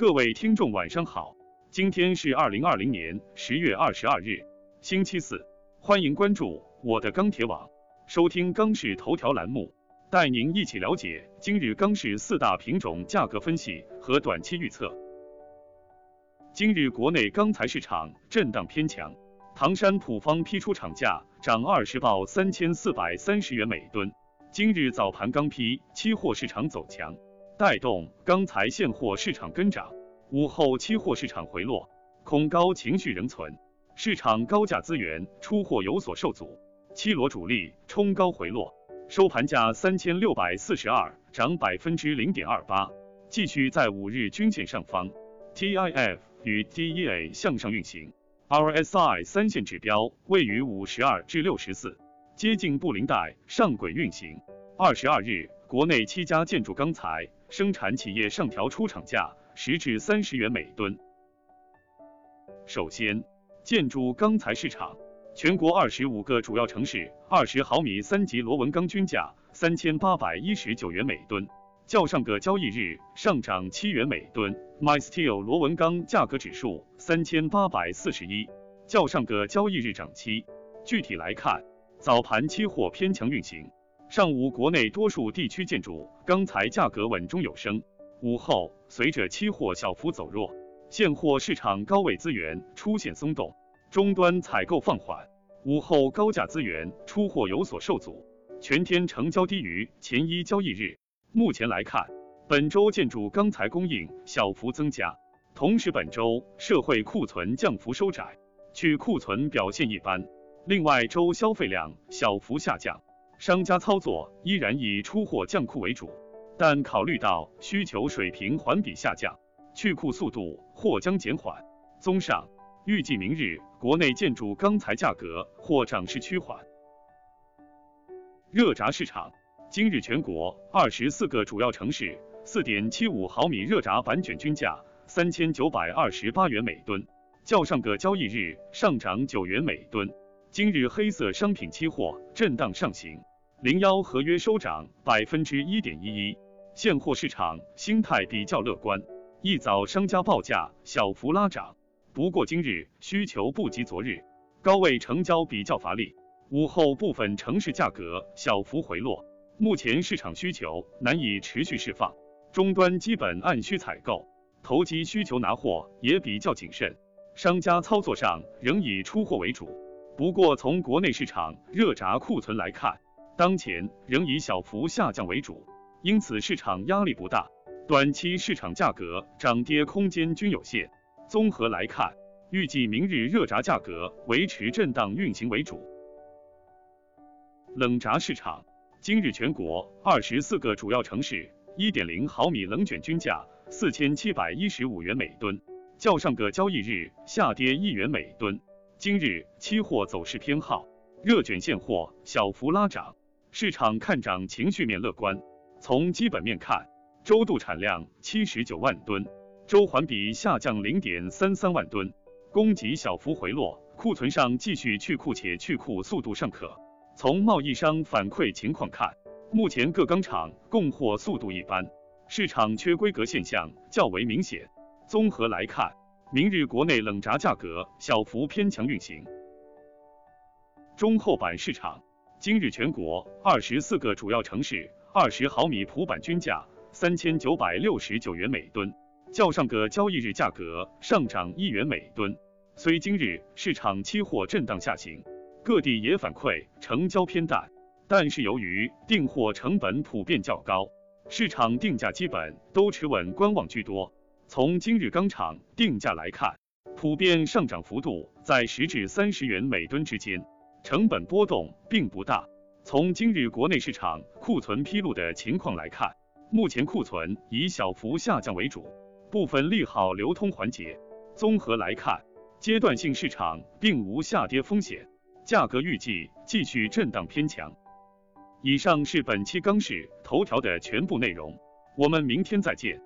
各位听众晚上好，今天是二零二零年十月二十二日，星期四，欢迎关注我的钢铁网，收听钢市头条栏目，带您一起了解今日钢市四大品种价格分析和短期预测。今日国内钢材市场震荡偏强，唐山普方批出厂价涨二十报三千四百三十元每吨。今日早盘钢坯期货市场走强。带动钢材现货市场跟涨，午后期货市场回落，恐高情绪仍存，市场高价资源出货有所受阻，七螺主力冲高回落，收盘价三千六百四十二，涨百分之零点二八，继续在五日均线上方，TIF 与 DEA 向上运行，RSI 三线指标位于五十二至六十四，接近布林带上轨运行。二十二日，国内七家建筑钢材。生产企业上调出厂价十至三十元每吨。首先，建筑钢材市场，全国二十五个主要城市二十毫米三级螺纹钢均价三千八百一十九元每吨，较上个交易日上涨七元每吨。MySteel 螺纹钢价格指数三千八百四十一，较上个交易日涨七。具体来看，早盘期货偏强运行。上午，国内多数地区建筑钢材价格稳中有升。午后，随着期货小幅走弱，现货市场高位资源出现松动，终端采购放缓。午后高价资源出货有所受阻，全天成交低于前一交易日。目前来看，本周建筑钢材供应小幅增加，同时本周社会库存降幅收窄，去库存表现一般。另外，周消费量小幅下降。商家操作依然以出货降库为主，但考虑到需求水平环比下降，去库速度或将减缓。综上，预计明日国内建筑钢材价格或涨势趋缓。热轧市场，今日全国二十四个主要城市四点七五毫米热轧板卷均价三千九百二十八元每吨，较上个交易日上涨九元每吨。今日黑色商品期货震荡上行。零幺合约收涨百分之一点一一，现货市场心态比较乐观，一早商家报价小幅拉涨，不过今日需求不及昨日，高位成交比较乏力，午后部分城市价格小幅回落，目前市场需求难以持续释放，终端基本按需采购，投机需求拿货也比较谨慎，商家操作上仍以出货为主，不过从国内市场热轧库存来看。当前仍以小幅下降为主，因此市场压力不大，短期市场价格涨跌空间均有限。综合来看，预计明日热轧价格维持震荡运行为主。冷轧市场，今日全国二十四个主要城市一点零毫米冷卷均价四千七百一十五元每吨，较上个交易日下跌一元每吨。今日期货走势偏好，热卷现货小幅拉涨。市场看涨情绪面乐观，从基本面看，周度产量七十九万吨，周环比下降零点三三万吨，供给小幅回落，库存上继续去库且去库速度尚可。从贸易商反馈情况看，目前各钢厂供货速度一般，市场缺规格现象较为明显。综合来看，明日国内冷轧价格小幅偏强运行。中厚板市场。今日全国二十四个主要城市二十毫米普板均价三千九百六十九元每吨，较上个交易日价格上涨一元每吨。虽今日市场期货震荡下行，各地也反馈成交偏淡，但是由于订货成本普遍较高，市场定价基本都持稳观望居多。从今日钢厂定价来看，普遍上涨幅度在十至三十元每吨之间。成本波动并不大。从今日国内市场库存披露的情况来看，目前库存以小幅下降为主，部分利好流通环节。综合来看，阶段性市场并无下跌风险，价格预计继续震荡偏强。以上是本期钢市头条的全部内容，我们明天再见。